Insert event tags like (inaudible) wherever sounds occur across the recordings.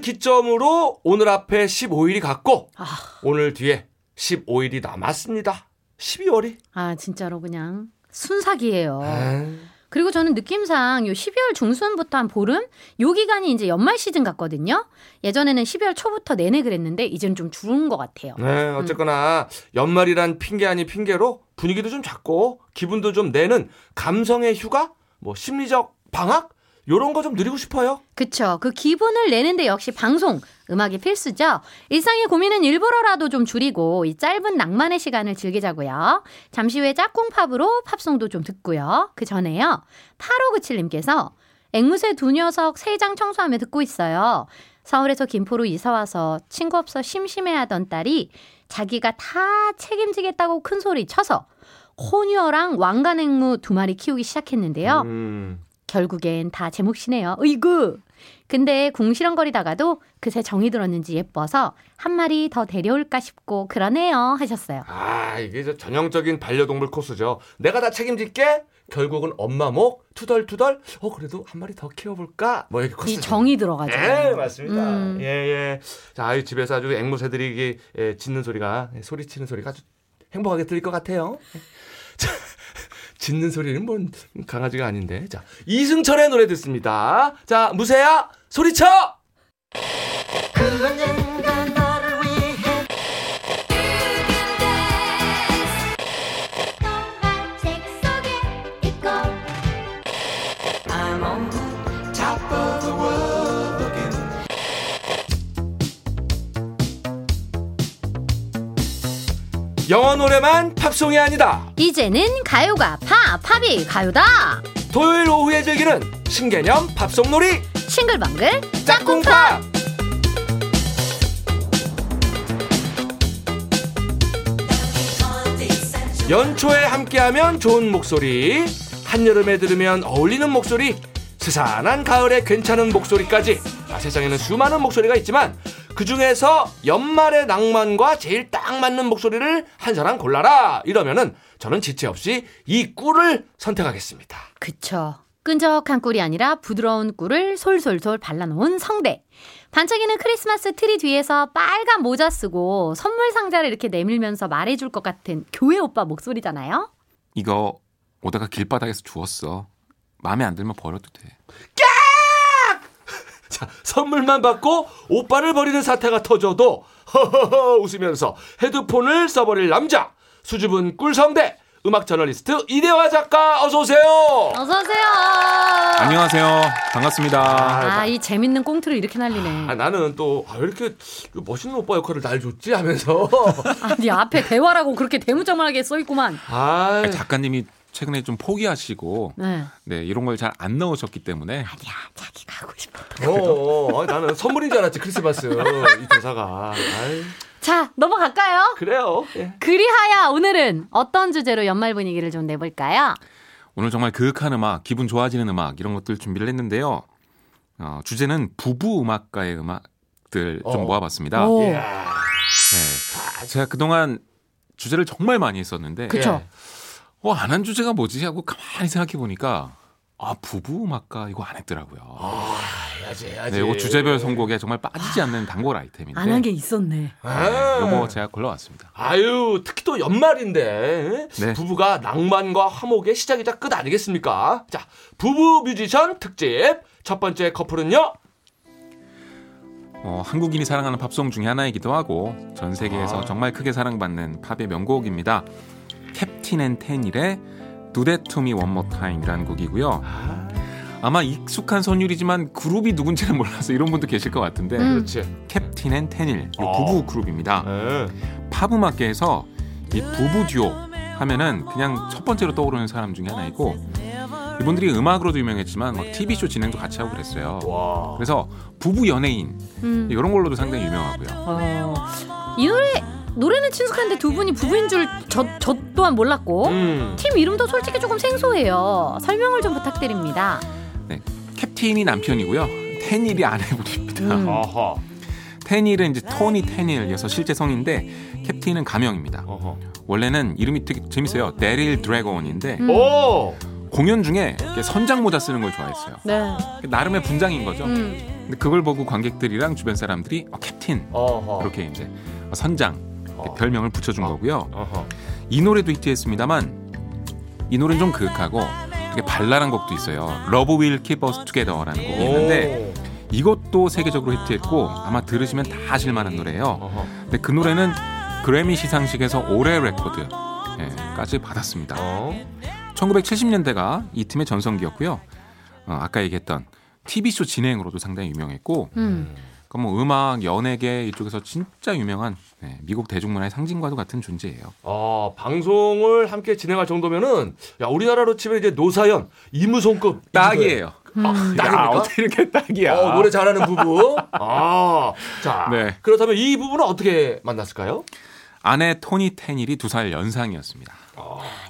기점으로 오늘 앞에 15일이 갔고 아, 오늘 뒤에 15일이 남았습니다. 12월이. 아 진짜로 그냥 순삭이에요. 그리고 저는 느낌상 요 12월 중순부터 한 보름 요 기간이 이제 연말 시즌 같거든요. 예전에는 12월 초부터 내내 그랬는데 이제는 좀 줄은 것 같아요. 네, 어쨌거나 연말이란 핑계 아닌 핑계로 분위기도 좀 잡고 기분도 좀 내는 감성의 휴가, 뭐 심리적 방학 요런 거 좀 누리고 싶어요. 그쵸. 그 기분을 내는데 역시 방송, 음악이 필수죠. 일상의 고민은 일부러라도 좀 줄이고 이 짧은 낭만의 시간을 즐기자고요. 잠시 후에 짝꿍 팝으로 팝송도 좀 듣고요. 그 전에요. 8597님께서 앵무새 두 녀석 세 장 청소하며 듣고 있어요. 서울에서 김포로 이사 와서 친구 없어 심심해하던 딸이 자기가 다 책임지겠다고 큰 소리 쳐서 호뉴어랑 왕관앵무 두 마리 키우기 시작했는데요. 음. 결국엔 다 제 몫이네요. 으이구! 근데 궁시렁거리다가도 그새 정이 들었는지 예뻐서 한 마리 더 데려올까 싶고 그러네요. 하셨어요. 아, 이게 저 전형적인 반려동물 코스죠. 내가 다 책임질게. 결국은 엄마 목 투덜투덜. 어, 그래도 한 마리 더 키워볼까? 뭐 이렇게 코스. 이 정이 들어가지고. 네, 맞습니다. 음. 예, 예. 자, 이 집에서 아주 앵무새들이 이게 예, 짖는 소리가, 예, 소리치는 소리가 아주 행복하게 들릴 것 같아요. 자, (laughs) 짖는 소리는 뭔 강아지가 아닌데. 자, 이승철의 노래 듣습니다. 자, 무새야, 소리쳐! 영어 노래만 팝송이 아니다. 이제는 가요가 팝, 팝이 가요다. 토요일 오후에 즐기는 신개념 팝송 놀이 싱글벙글 짝꿍팝. 연초에 함께하면 좋은 목소리, 한여름에 들으면 어울리는 목소리, 스산한 가을에 괜찮은 목소리까지 아, 세상에는 수많은 목소리가 있지만 그 중에서 연말의 낭만과 제일 딱 맞는 목소리를 한 사람 골라라 이러면은 저는 지체 없이 이 꿀을 선택하겠습니다. 그쵸. 끈적한 꿀이 아니라 부드러운 꿀을 솔솔솔 발라놓은 성대. 반짝이는 크리스마스 트리 뒤에서 빨간 모자 쓰고 선물 상자를 이렇게 내밀면서 말해줄 것 같은 교회 오빠 목소리잖아요. 이거 오다가 길바닥에서 주웠어. 마음에 안 들면 버려도 돼. (laughs) 자, 선물만 받고 오빠를 버리는 사태가 터져도 허허허 웃으면서 헤드폰을 써버릴 남자 수줍은 꿀성대 음악 저널리스트 이대화 작가 어서 오세요. 어서 오세요. 안녕하세요. 반갑습니다. 아, 이 재밌는 꽁트를 이렇게 날리네. 아, 나는 또 아, 왜 이렇게 멋있는 오빠 역할을 날 줬지 하면서 (laughs) 아니 앞에 대화라고 그렇게 대문짝만하게 써 있구만. 아, 아, 작가님이 최근에 좀 포기하시고 네. 네, 이런 걸 잘 안 넣으셨기 때문에 아니야, 자기가 하고 싶어. 어, 어, 나는 선물인 줄 알았지 크리스마스 이 대사가. 아이, 자, 넘어갈까요? 그래요. 예. 그리하여 오늘은 어떤 주제로 연말 분위기를 좀 내볼까요? 오늘 정말 그윽한 음악, 기분 좋아지는 음악 이런 것들 준비를 했는데요. 어, 주제는 부부 음악가의 음악들 좀 어. 모아봤습니다. 오. 네. 제가 그동안 주제를 정말 많이 했었는데 그쵸. 어, 안 한 주제가 뭐지 하고 가만히 생각해 보니까 아 부부 음악가 이거 안 했더라고요. 해야지, 해야지. 네, 이거 주제별 선곡에 정말 빠지지 않는 단골 아이템인데 안 한 게 있었네. 아, 요거 제가 골라왔습니다. 아유, 특히 또 연말인데 네. 부부가 낭만과 화목의 시작이자 끝 아니겠습니까? 자, 부부 뮤지션 특집 첫 번째 커플은요. 어, 한국인이 사랑하는 팝송 중에 하나이기도 하고 전 세계에서 아. 정말 크게 사랑받는 팝의 명곡입니다. 캡틴 앤 테닐의 One More Time이라는 곡이고요. 아마 익숙한 선율이지만 그룹이 누군지는 몰라서 이런 분도 계실 것 같은데 음. 그렇지. 캡틴 앤 테닐 이 어. 부부 그룹입니다. 네. 팝 음악계에서 이 부부 듀오 하면은 그냥 첫 번째로 떠오르는 사람 중에 하나이고 이분들이 음악으로도 유명했지만 막 TV 쇼 진행도 같이 하고 그랬어요. 와. 그래서 부부 연예인 음. 이런 걸로도 상당히 유명하고요. 어, 이 노래 노래는 친숙한데 두 분이 부부인 줄저 저 또한 몰랐고 음. 팀 이름도 솔직히 조금 생소해요. 설명을 좀 부탁드립니다. 캡틴이 남편이고요. 테닐이 아내분입니다. 음. 어허. 테닐은 이제 토니 테닐이어서 실제 성인데 캡틴은 가명입니다. 어허. 원래는 이름이 되게 재밌어요. 데릴 드래곤인데 음. 오. 공연 중에 선장 모자 쓰는 걸 좋아했어요. 네. 나름의 분장인 거죠. 음. 근데 그걸 보고 관객들이랑 주변 사람들이 어, 캡틴 어허. 이렇게 이제 선장 어. 별명을 붙여준 어. 거고요. 어허. 이 노래도 히트했습니다만 이 노래는 좀 그윽하고 되게 발랄한 곡도 있어요. Love Will Keep Us Together라는 곡이 있는데 이것도 세계적으로 히트했고 아마 들으시면 다 아실 만한 노래예요. 어허. 근데 그 노래는 그래미 시상식에서 올해 레코드 예, 까지 받았습니다. 어. 1970년대가 이 팀의 전성기였고요. 어, 아까 얘기했던 TV쇼 진행으로도 상당히 유명했고 음. 그뭐 음악, 연예계 이쪽에서 진짜 유명한 네, 미국 대중문화의 상징과도 같은 존재예요. 어, 방송을 함께 진행할 정도면은 야 우리나라로 치면 이제 노사연, 이무송급 딱이에요. 음. 야, 딱입니까? 어떻게 이렇게 딱이야. 어, 노래 잘하는 부부. 아, 자, 네. 그렇다면 이 부부는 어떻게 만났을까요? 아내 토니 테닐이 두 살 연상이었습니다.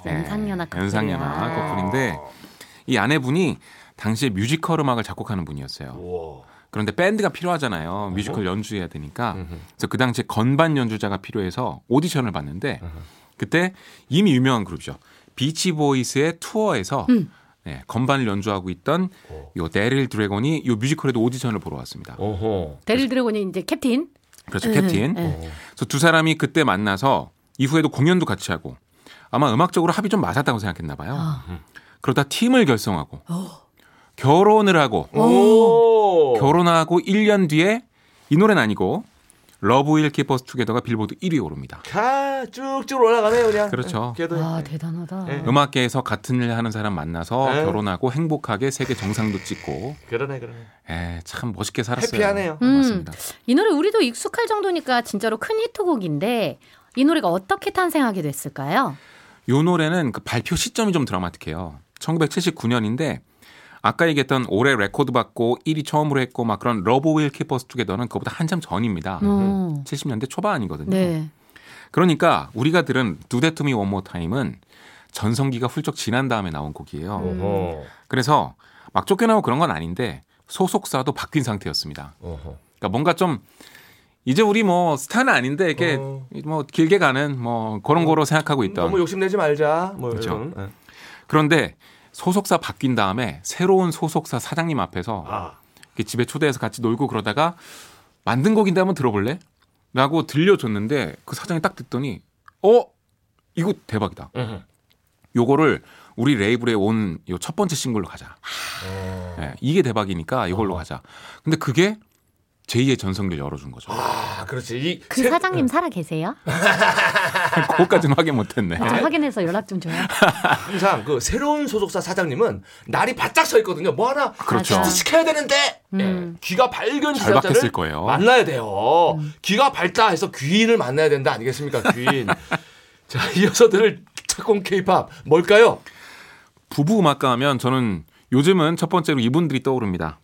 네, 연상연하 커플이야. 연상연하 커플인데 이 아내분이 당시에 뮤지컬 음악을 작곡하는 분이었어요. 우와. 그런데 밴드가 필요하잖아요. 뮤지컬 연주해야 되니까. 음흠. 그래서 그 당시에 건반 연주자가 필요해서 오디션을 봤는데 그때 이미 유명한 그룹이죠. 비치 보이스의 투어에서 음. 네, 건반을 연주하고 있던 어. 요 데릴 드래곤이 요 뮤지컬에도 오디션을 보러 왔습니다. 어허. 데릴 드래곤이 이제 캡틴. 그렇죠. 네, 캡틴. 네. 그래서 두 사람이 그때 만나서 이후에도 공연도 같이 하고 아마 음악적으로 합이 좀 맞았다고 생각했나 봐요. 아. 그러다 팀을 결성하고 어. 결혼을 하고 오. 결혼하고 1년 뒤에 이 노래는 아니고 Love Will Keep Us Together가 빌보드 1위에 오릅니다. 가 쭉쭉 올라가네요, 그냥. 그렇죠. 와 대단하다. 네. 음악계에서 같은 일 하는 사람 만나서 네. 결혼하고 행복하게 세계 정상도 찍고 그러네, 그러네. 에, 참 멋있게 살았어요. happy하네요. 음. 맞습니다. 이 노래 우리도 익숙할 정도니까 진짜로 큰 히트곡인데 이 노래가 어떻게 탄생하게 됐을까요? 요 노래는 그 발표 시점이 좀 드라마틱해요. 1979년인데 아까 얘기했던 올해 레코드 받고 1위 처음으로 했고 막 그런 Love Will Keep Us Together는 그보다 한참 전입니다. 어. 70년대 초반이거든요. 네. 그러니까 우리가 들은 두데투미 원모 타임은 전성기가 훌쩍 지난 다음에 나온 곡이에요. 어허. 그래서 막 쫓겨나고 그런 건 아닌데 소속사도 바뀐 상태였습니다. 어허. 그러니까 뭔가 좀 이제 우리 뭐 스타는 아닌데 이렇게 어. 뭐 길게 가는 뭐 그런 거로 생각하고 있던 너무 욕심내지 말자. 뭐 그렇죠. 예. 그런데 소속사 바뀐 다음에 새로운 소속사 사장님 앞에서 아. 집에 초대해서 같이 놀고 그러다가 만든 곡인데 한번 들어볼래? 라고 들려줬는데 그 사장이 딱 듣더니 어? 이거 대박이다. 요거를 우리 레이블에 온 요 첫 번째 싱글로 가자. 어. 예, 이게 대박이니까 이걸로 어허. 가자. 근데 그게 제2의 전성기를 열어준 거죠. 아, 그렇지. 이 그 세- 사장님 살아 계세요? (laughs) 그것까지는 확인 못했네. 좀 확인해서 연락 좀 줘요. (laughs) 항상 그 새로운 소속사 사장님은 날이 바짝 서 있거든요. 뭐 하나 그렇죠. 시켜야 되는데 음. 예, 귀가 밝은 제작자를 거예요. 만나야 돼요. 귀가 밝다 해서 귀인을 만나야 된다 아니겠습니까? 귀인. (laughs) 자, 이어서 들을 착공 케이팝 뭘까요? 부부 음악가 하면 저는 요즘은 첫 번째로 이분들이 떠오릅니다.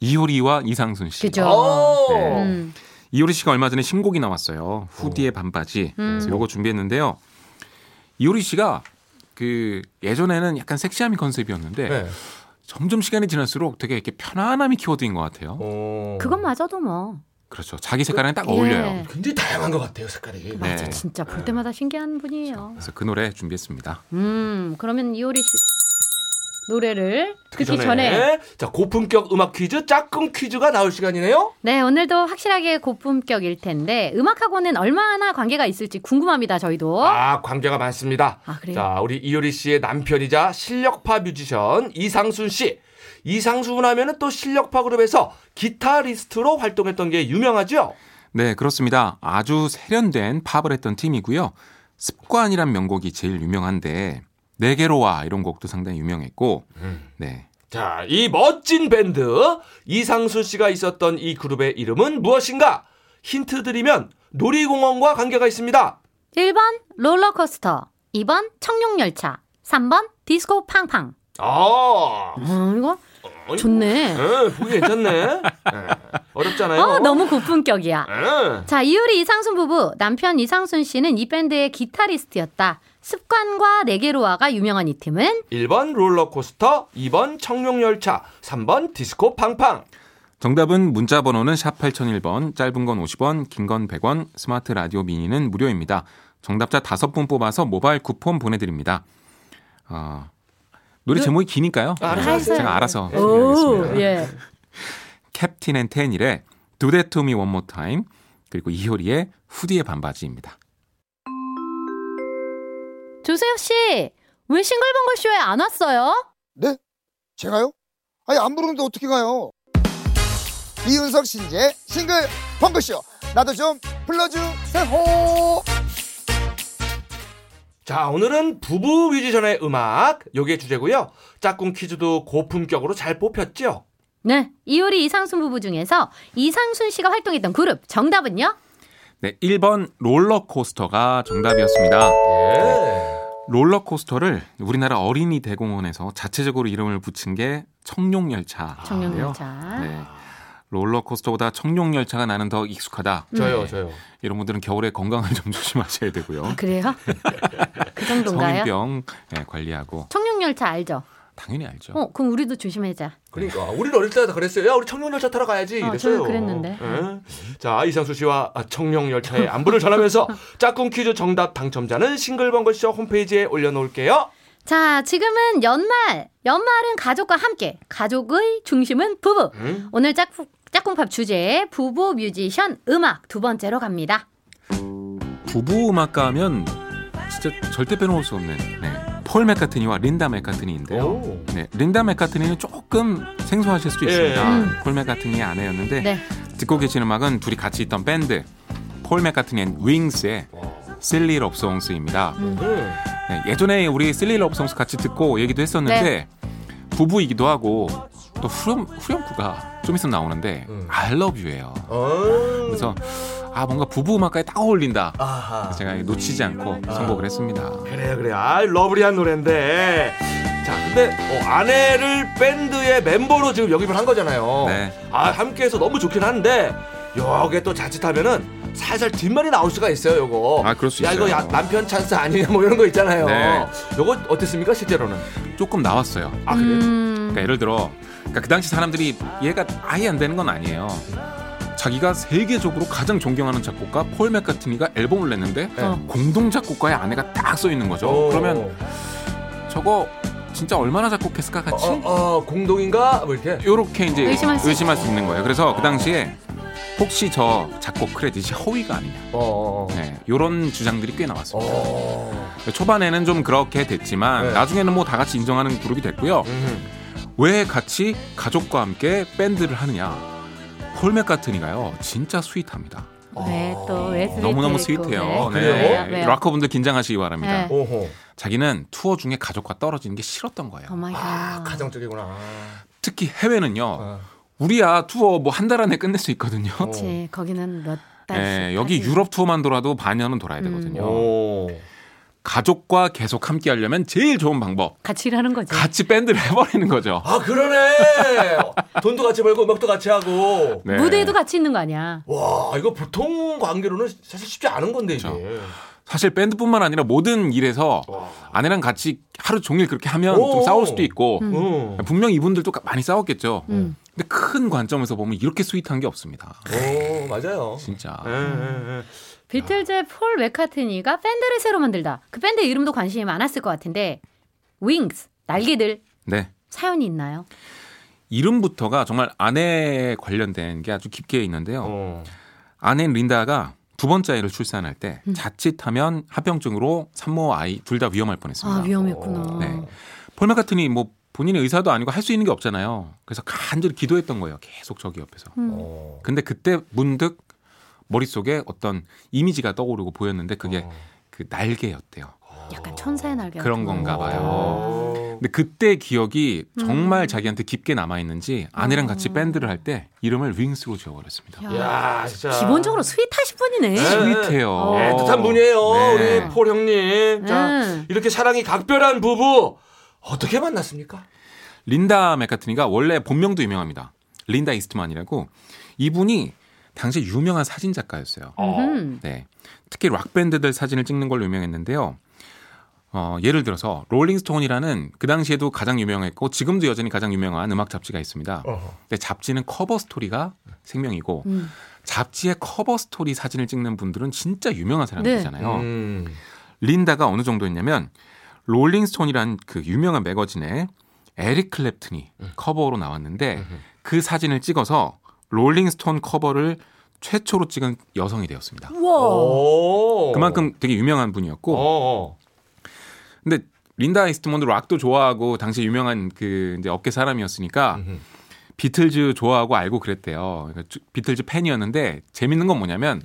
이효리와 이상순 씨. 그죠. 오. 네. 음. 이효리 씨가 얼마 전에 신곡이 나왔어요. 후디의 반바지. 그래서 음. 요거 준비했는데요. 이효리 씨가 그 예전에는 약간 섹시함이 컨셉이었는데 네. 점점 시간이 지날수록 되게 이렇게 편안함이 키워드인 것 같아요. 어. 그것마저도 뭐. 그렇죠. 자기 색깔에는 딱 예. 어울려요. 굉장히 다양한 것 같아요, 색깔이. 네. 맞아, 진짜 볼 때마다 신기한 분이에요. 그래서 그 노래 준비했습니다. 음, 그러면 이효리 씨 노래를 듣기 전에 자 고품격 음악 퀴즈 짝꿍 퀴즈가 나올 시간이네요. 네, 오늘도 확실하게 고품격일 텐데 음악하고는 얼마나 관계가 있을지 궁금합니다. 저희도. 아 관계가 많습니다. 아, 그래요? 자 우리 이효리 씨의 남편이자 실력파 뮤지션 이상순 씨. 이상순 하면은 또 실력파 그룹에서 기타리스트로 활동했던 게 유명하죠. 네, 그렇습니다. 아주 세련된 팝을 했던 팀이고요. 습관이란 명곡이 제일 유명한데 네개로와 이런 곡도 상당히 유명했고 네. 자, 이 멋진 밴드 이상순 씨가 있었던 이 그룹의 이름은 무엇인가? 힌트 드리면 놀이공원과 관계가 있습니다. 1번 롤러코스터, 2번 청룡열차, 3번 디스코 팡팡. 아, 음, 이거 어이, 좋네. 예, 보기 괜찮네. 예, 어렵잖아요. 어, 너무 고품격이야. 예. 자, 이효리 이상순 부부, 남편 이상순 씨는 이 밴드의 기타리스트였다. 습관과 내게로 와가 유명한 이 팀은 1번 롤러코스터, 2번 청룡열차, 3번 디스코 팡팡. 정답은 문자 번호는 샵 8001번, 짧은 건 50원, 긴 건 100원, 스마트 라디오 미니는 무료입니다. 정답자 5분 뽑아서 모바일 쿠폰 보내드립니다. 어, 노래 제목이 기니까요. 아, 네, 알았어요. 제가 알아서 오, 소개하겠습니다. 예. (laughs) 캡틴 앤 테닐의 Do That To Me One More Time 그리고 이효리의 후디에 반바지입니다. 조세혁 씨, 왜 싱글벙글 쇼에 안 왔어요? 네? 제가요? 아니 안 부르는데 어떻게 가요? 이윤석 신지 싱글벙글쇼 나도 좀 불러주세요 자, 오늘은 부부 뮤지션의 음악 요게 주제고요. 짝꿍 퀴즈도 고품격으로 잘 뽑혔죠? 네, 이효리 이상순 부부 중에서 이상순 씨가 활동했던 그룹 정답은요? 네, 1번 롤러코스터가 정답이었습니다. 예. 롤러코스터를 우리나라 어린이 대공원에서 자체적으로 이름을 붙인 게 청룡열차인데요. 청룡열차. 네. 롤러코스터보다 청룡열차가 나는 더 익숙하다. 저요, 네. 저요. 이런 분들은 겨울에 건강을 좀 (laughs) 조심하셔야 되고요. 그래요? 그 정도인가요? 성인병 네, 관리하고 청룡열차 알죠? 당연히 알죠. 어, 그럼 우리도 조심하자. 그러니까 우리는 어릴 때다 그랬어요. 야, 우리 청룡 열차 타러 가야지. 어, 이랬어요. 저도 그랬는데. 예. 자, 이상수 씨와 청룡 열차의 안부를 전하면서 (laughs) 짝꿍 퀴즈 정답 당첨자는 싱글벙글 쇼 홈페이지에 올려놓을게요. 자, 지금은 연말. 연말은 가족과 함께. 가족의 중심은 부부. 음? 오늘 짝꿍, 짝꿍팝 주제 부부 뮤지션 음악 두 번째로 갑니다. 부부 음악가 하면 진짜 절대 빼놓을 수 없는 네. 폴 맥카트니와 린다 맥카트니인데요. 오. 네, 린다 맥카트니는 조금 생소하실 수도 예. 있습니다. 음. 폴 맥카트니의 아내였는데 네. 듣고 계신 음악은 둘이 같이 있던 밴드 폴 맥카트니 앤 윙스의 Silly Love Songs입니다. 음. 네, 예전에 우리 Silly Love Songs 같이 듣고 얘기도 했었는데 네. 부부이기도 하고 또 후렴 후렴구가 좀 있으면 나오는데 음. I love you예요. 어. 그래서 아 뭔가 부부 음악까지 딱 어울린다. 아하. 제가 놓치지 않고 선곡을 했습니다. 그래요, 그래요. 아, 러브리한 노래인데. 자, 근데 어, 아내를 밴드의 멤버로 지금 영입을 한 거잖아요. 네. 아, 함께해서 너무 좋긴 한데 요게 또 자칫하면은 살살 뒷말이 나올 수가 있어요, 요거. 아, 그럴 수 야, 이거 있어요. 야, 남편 찬스 아니냐 뭐 이런 거 있잖아요. 네. 요거 어땠습니까, 실제로는? 조금 나왔어요. 아, 그래요? 음, 그러니까 예를 들어 그러니까 그 당시 사람들이 이해가 아예 안 되는 건 아니에요. 자기가 세계적으로 가장 존경하는 작곡가 폴 맥카트니가 앨범을 냈는데 네. 어. 공동 작곡가의 아내가 딱 써 있는 거죠. 오. 그러면 저거 진짜 얼마나 작곡했을까 같이? 어, 어, 공동인가? 뭐 이렇게. 요렇게 이제 의심할 수 의심할 수 있는 거예요. 그래서 그 당시에 혹시 저 작곡 크레딧이 허위가 아니냐. 어, 어, 어. 네, 요런 주장들이 꽤 나왔습니다. 어. 초반에는 좀 그렇게 됐지만 네. 나중에는 뭐 다 같이 인정하는 그룹이 됐고요. 음. 왜 같이 가족과 함께 밴드를 하느냐? 폴 맥카트니가요, 진짜 sweet합니다. 네, 또왜 너무너무 스윗해요. 네. 네. 왜요? 왜요? 락커분들 긴장하시기 바랍니다. 네. 오호. 자기는 투어 중에 가족과 떨어지는 게 싫었던 거예요. 갓. 아, 가정적이구나. 특히 해외는요, 어. 우리야 투어 뭐 한 달 안에 끝낼 수 있거든요. 그치, 거기는 몇 달씩. 예, 여기. 유럽 투어만 돌아도 반년은 돌아야 되거든요. 오. 가족과 계속 함께 하려면 제일 좋은 방법. 같이 일하는 거지. 같이 밴드를 (laughs) 해버리는 거죠. 아 그러네. 돈도 같이 벌고 음악도 같이 하고. 네. 무대에도 같이 있는 거 아니야. 와 이거 보통 관계로는 사실 쉽지 않은 건데 이게. 그렇죠. 사실 밴드뿐만 아니라 모든 일에서 와. 아내랑 같이 하루 종일 그렇게 하면 오. 좀 싸울 수도 있고 음. 분명 이분들도 많이 싸웠겠죠. 음. 근데 큰 관점에서 보면 이렇게 sweet한 게 없습니다. 오 맞아요. 진짜. 예, 예, 예. 비틀즈의 폴 맥카트니가 밴드를 새로 만들다. 그 밴드 이름도 관심이 많았을 것 같은데 윙스 날개들 네. 사연이 있나요? 이름부터가 정말 아내에 관련된 게 아주 깊게 있는데요. 어. 아내 린다가 두 번째 아이를 출산할 때 음. 자칫하면 합병증으로 산모 아이 둘 다 위험할 뻔했습니다. 아 위험했구나. 네. 폴 맥카트니 뭐 본인의 의사도 아니고 할 수 있는 게 없잖아요. 그래서 간절히 기도했던 거예요. 계속 저기 옆에서. 음. 어. 근데 그때 문득 머릿속에 어떤 이미지가 떠오르고 보였는데 그게 어. 그 날개였대요. 약간 천사의 날개 그런 건가 거. 봐요. 어. 근데 그때 기억이 정말 음. 자기한테 깊게 남아 있는지 아내랑 같이 어. 밴드를 할 때 이름을 윙스로 지어버렸습니다. 야, 야 진짜. 기본적으로 스윗하신 분이네. 네. 스윗해요. 어. 애틋한 분이에요. 네. 우리 폴 형님. 자 음. 이렇게 사랑이 각별한 부부 어떻게 만났습니까? 린다 맥카트니가 원래 본명도 유명합니다. 린다 이스트만이라고 이분이 당시 유명한 사진 작가였어요. 음흠. 네. 특히 락 밴드들 사진을 찍는 걸로 유명했는데요. 어, 예를 들어서 롤링스톤이라는 그 당시에도 가장 유명했고 지금도 여전히 가장 유명한 음악 잡지가 있습니다. 어허. 근데 잡지는 커버 스토리가 생명이고 음. 잡지의 커버 스토리 사진을 찍는 분들은 진짜 유명한 사람들이잖아요. 음. 린다가 어느 정도였냐면 롤링스톤이란 그 유명한 매거진에 에릭 클랩튼이 커버로 나왔는데 그 사진을 찍어서 롤링스톤 커버를 최초로 찍은 여성이 되었습니다. 우와. 오. 그만큼 되게 유명한 분이었고 어, 어. 근데 린다 이스트먼도 락도 좋아하고 당시 유명한 그 이제 업계 사람이었으니까 음흠. 비틀즈 좋아하고 알고 그랬대요. 그러니까 주- 비틀즈 팬이었는데 재밌는 건 뭐냐면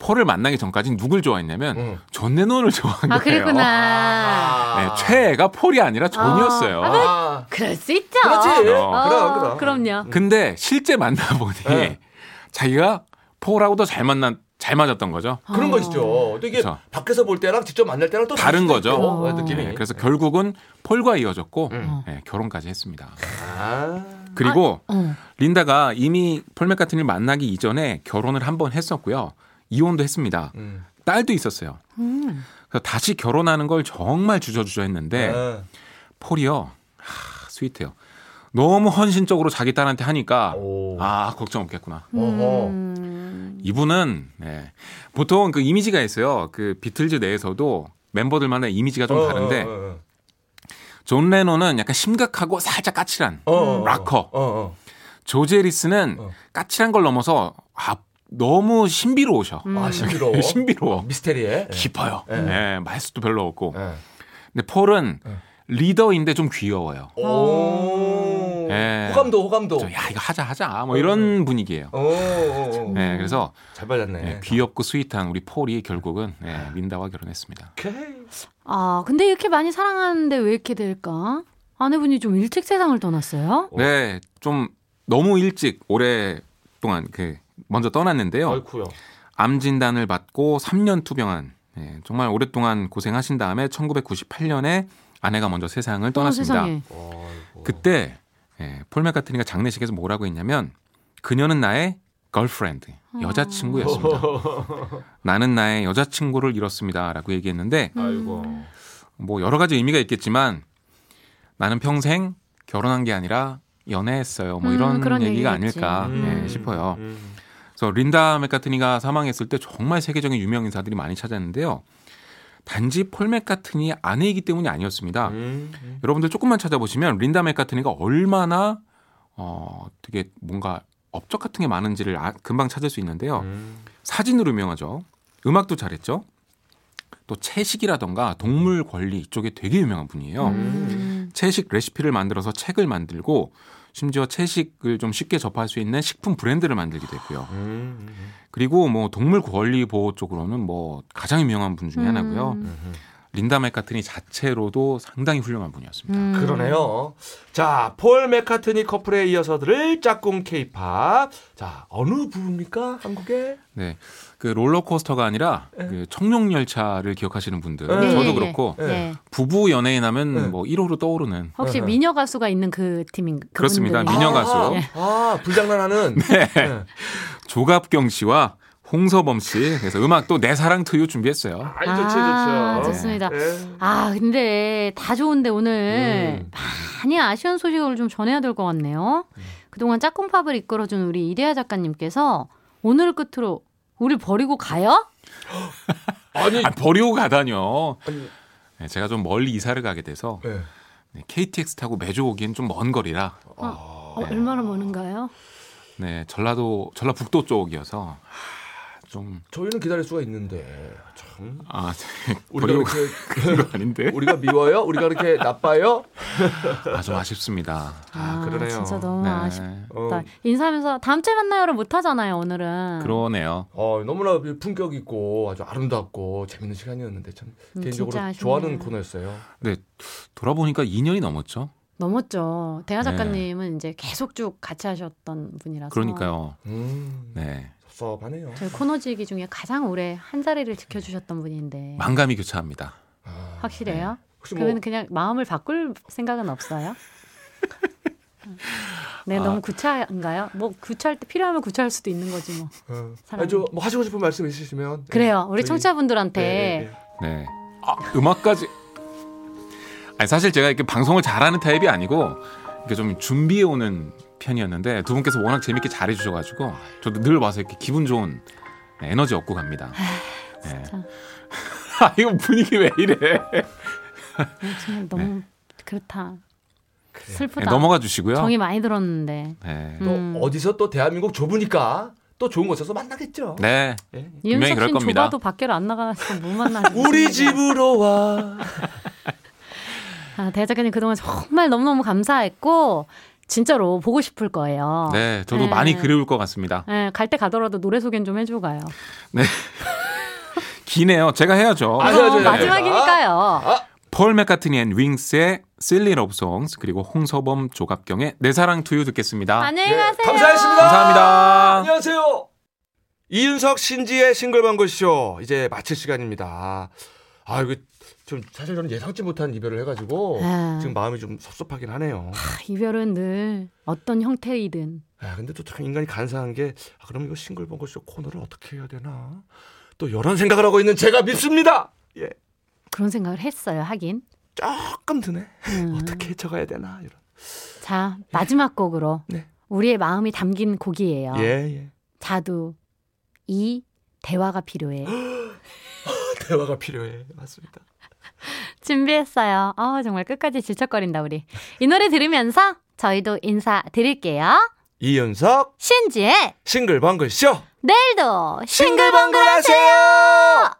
폴을 만나기 전까지 누굴 좋아했냐면 음. 존 레논을 좋아한 아, 거예요. 그랬구나. 네, 최애가 폴이 아니라 존이었어요. 아, 그럴 수 있죠. 그렇지. 어. 그럼, 그럼. 그럼요. 근데 실제 만나보니 네. 자기가 폴하고도 잘 만난 잘 맞았던 거죠. 그런 어. 것이죠. 또 이게 그쵸. 밖에서 볼 때랑 직접 만날 때랑 또 다른 거죠. 있고, 어. 느낌이. 네, 그래서 결국은 폴과 이어졌고 음. 네, 결혼까지 했습니다. 아. 그리고 어. 린다가 이미 폴 맥카트니를 만나기 이전에 결혼을 한 번 했었고요. 이혼도 했습니다. 음. 딸도 있었어요. 음. 그래서 다시 결혼하는 걸 정말 주저주저 했는데 아. 폴이요. 하, 스윗해요. 너무 헌신적으로 자기 딸한테 하니까 오. 아 걱정 없겠구나. 음. 이분은 네. 보통 그 이미지가 있어요. 그 비틀즈 내에서도 멤버들마다 이미지가 좀 어, 다른데 어, 존 레논은 약간 심각하고 살짝 까칠한 어, 어, 어. 락커. 어, 어. 어. 까칠한 걸 넘어서 아, 너무 신비로우셔. 음. 아, 신비로워. (laughs) 신비로워. 미스테리해. 깊어요. 예. 네, 말수도 별로 없고. 예. 근데 폴은 예. 리더인데 좀 귀여워요. 오. 예. 호감도, 호감도. 저, 야 이거 하자 하자 뭐 이런 분위기예요. 오, 오, 오. 네, 그래서 잘 받았네. 네, 귀엽고 sweet한 우리 폴이 결국은 네, 린다와 결혼했습니다. 오케이. 아, 근데 이렇게 많이 사랑하는데 왜 이렇게 될까? 아내분이 좀 일찍 세상을 떠났어요? 네, 좀 너무 일찍 오랫동안 그 먼저 떠났는데요. 아이쿠요. 암 진단을 받고 3년 투병한 네, 정말 오랫동안 고생하신 다음에 1998년에 아내가 먼저 세상을 어, 떠났습니다. 아이고. 그때 예, 폴 맥카트니가 장례식에서 뭐라고 했냐면 그녀는 나의 걸프렌드 여자친구였습니다. (laughs) 나는 나의 여자친구를 잃었습니다라고 얘기했는데 아이고. 뭐 여러 가지 의미가 있겠지만 나는 평생 결혼한 게 아니라 연애했어요. 뭐 음, 이런 그런 얘기가 얘기겠지. 아닐까 음. 예, 싶어요. 음. 그래서 린다 맥카트니가 사망했을 때 정말 세계적인 유명 인사들이 많이 찾았는데요. 단지 폴 맥카트니의 아내이기 때문이 아니었습니다. 음. 여러분들 조금만 찾아보시면 린다 맥카트니가 얼마나 어 되게 뭔가 업적 같은 게 많은지를 아- 금방 찾을 수 있는데요. 음. 사진으로 유명하죠. 음악도 잘했죠. 또 채식이라던가 동물 권리 이쪽에 되게 유명한 분이에요. 음. 채식 레시피를 만들어서 책을 만들고 심지어 채식을 좀 쉽게 접할 수 있는 식품 브랜드를 만들기도 했고요. 음. 그리고 뭐 동물 권리 보호 쪽으로는 뭐 가장 유명한 분 중에 하나고요. 음. 린다 맥카트니 자체로도 상당히 훌륭한 분이었습니다. 음. 그러네요. 자, 폴 맥카트니 커플에 이어서 들을 짝꿍 케이팝. 자, 어느 부입니까? 한국에? 네. 그 롤러코스터가 아니라 그 청룡 열차를 기억하시는 분들 네, 저도 네, 그렇고 네. 네. 부부 연예인 하면 네. 뭐 1호로 떠오르는 혹시. 미녀 가수가 있는 그 팀인 그분들. 그렇습니다. 미녀 가수. 아, 예. 아, 불장난하는. (laughs) 네. 조갑경 씨와 홍서범 씨 그래서 음악 또 내 사랑 투유 준비했어요. 아이, 좋지, 아, 좋죠. 좋습니다. 네. 아, 근데 다 좋은데 오늘 음. 많이 아쉬운 소식을 좀 전해야 될 것 같네요. 그동안 짝꿍팝을 이끌어준 우리 이대하 작가님께서 오늘 끝으로 우리 버리고 가요? (gasps) 아니, 아, 버리고 가다뇨. 아니, 네, 제가 좀 멀리 이사를 가게 돼서 네. 네, KTX 타고 매주 오기엔 좀 먼 거리라 어, 얼마나 머는가요? 네, 전라도 전라북도 쪽이어서 하, 좀 저희는 기다릴 수가 있는데. 참. 아, 네, 우리가 이렇게 거 아닌데. (laughs) 우리가 미워요? 우리가 그렇게 나빠요? (laughs) 아, 좀 아쉽습니다. 아, 그러네요. 진짜 너무 네. 아쉽다. 어, 인사하면서 다음 주에 만나요를 못 하잖아요, 오늘은. 그러네요. 어, 너무나 품격 있고 아주 아름답고 재밌는 시간이었는데 참 음, 개인적으로. 좋아하는 코너였어요. 네, 돌아보니까 2년이 넘었죠. 넘었죠. 대하 네. 작가님은 이제 계속 쭉 같이 하셨던 분이라서. 그러니까요. 음, 네. 섭섭하네요. 저희 코너지기 중에 가장 오래 한 자리를 지켜주셨던 분인데. 만감이 교차합니다. 아, 확실해요? 혹시 뭐 그러면 그냥 마음을 바꿀 생각은 없어요? (laughs) 네, 아. 너무 구차한가요? 뭐 구차할 때 필요하면 구차할 수도 있는 거지 뭐. 어. 아니, 저뭐 하시고 싶은 말씀 있으시면 네. 그래요. 우리 저희- 청취자분들한테 네, 네, 네. 네. 아, 음악까지 아니, 사실 제가 이렇게 방송을 잘하는 타입이 아니고 이렇게 좀 준비해 오는 편이었는데 두 분께서 워낙 재밌게 잘해 주셔 가지고 저도 늘 와서 이렇게 기분 좋은 에너지 얻고 갑니다. 네. (laughs) 아 이거 분위기 왜 이래? 정말 너무 그렇다. 슬프다. 네, 넘어가 주시고요. 정이 많이 들었는데. 네. 또 음. 어디서 또 대한민국 좁으니까 또 좋은 곳에서 만나겠죠. 네. 예. 분명히 그럴 겁니다. 좁아도 밖을 안 나가서 못 만나지. (laughs) 우리 집으로 와. 아, 대화 작가님 그동안 정말 너무너무 감사했고 진짜로 보고 싶을 거예요. 네, 저도 네. 많이 그리울 것 같습니다. 네, 갈 때 가더라도 노래 소개는 좀 해주고 가요. (laughs) 기네요. 제가 해야죠. 아, 해야죠, 해야죠. 마지막이니까요. 폴 맥카트니 앤 윙스의 Silly Love Songs 그리고 홍서범 조갑경의 내 사랑 to you 듣겠습니다. 안녕히 네, 가세요. 감사했습니다. 감사합니다. 안녕하세요. 이윤석 신지의 싱글벙글쇼 이제 마칠 시간입니다. 아 이거 좀 사실 저는 예상치 못한 이별을 해가지고 아. 지금 마음이 좀 섭섭하긴 하네요. 아, 이별은 늘 어떤 형태이든 아, 근데 또 참 인간이 간사한 게 아, 그럼 이거 싱글벙글쇼 코너를 어떻게 해야 되나 또 이런 생각을 하고 있는 제가 밉습니다. 예, 그런 생각을 했어요. 하긴. 조금 드네. 음. 어떻게 해쳐가야 되나 이런. 자 마지막 곡으로 네. 우리의 마음이 담긴 곡이에요. 예, 예. 자두 이 대화가 필요해. (gasps) 대화가 필요해. 맞습니다. 준비했어요. 아 정말 끝까지 질척거린다 우리. 이 노래 들으면서 저희도 인사 드릴게요. 이윤석 신지의 싱글벙글쇼 내일도 싱글벙글 하세요.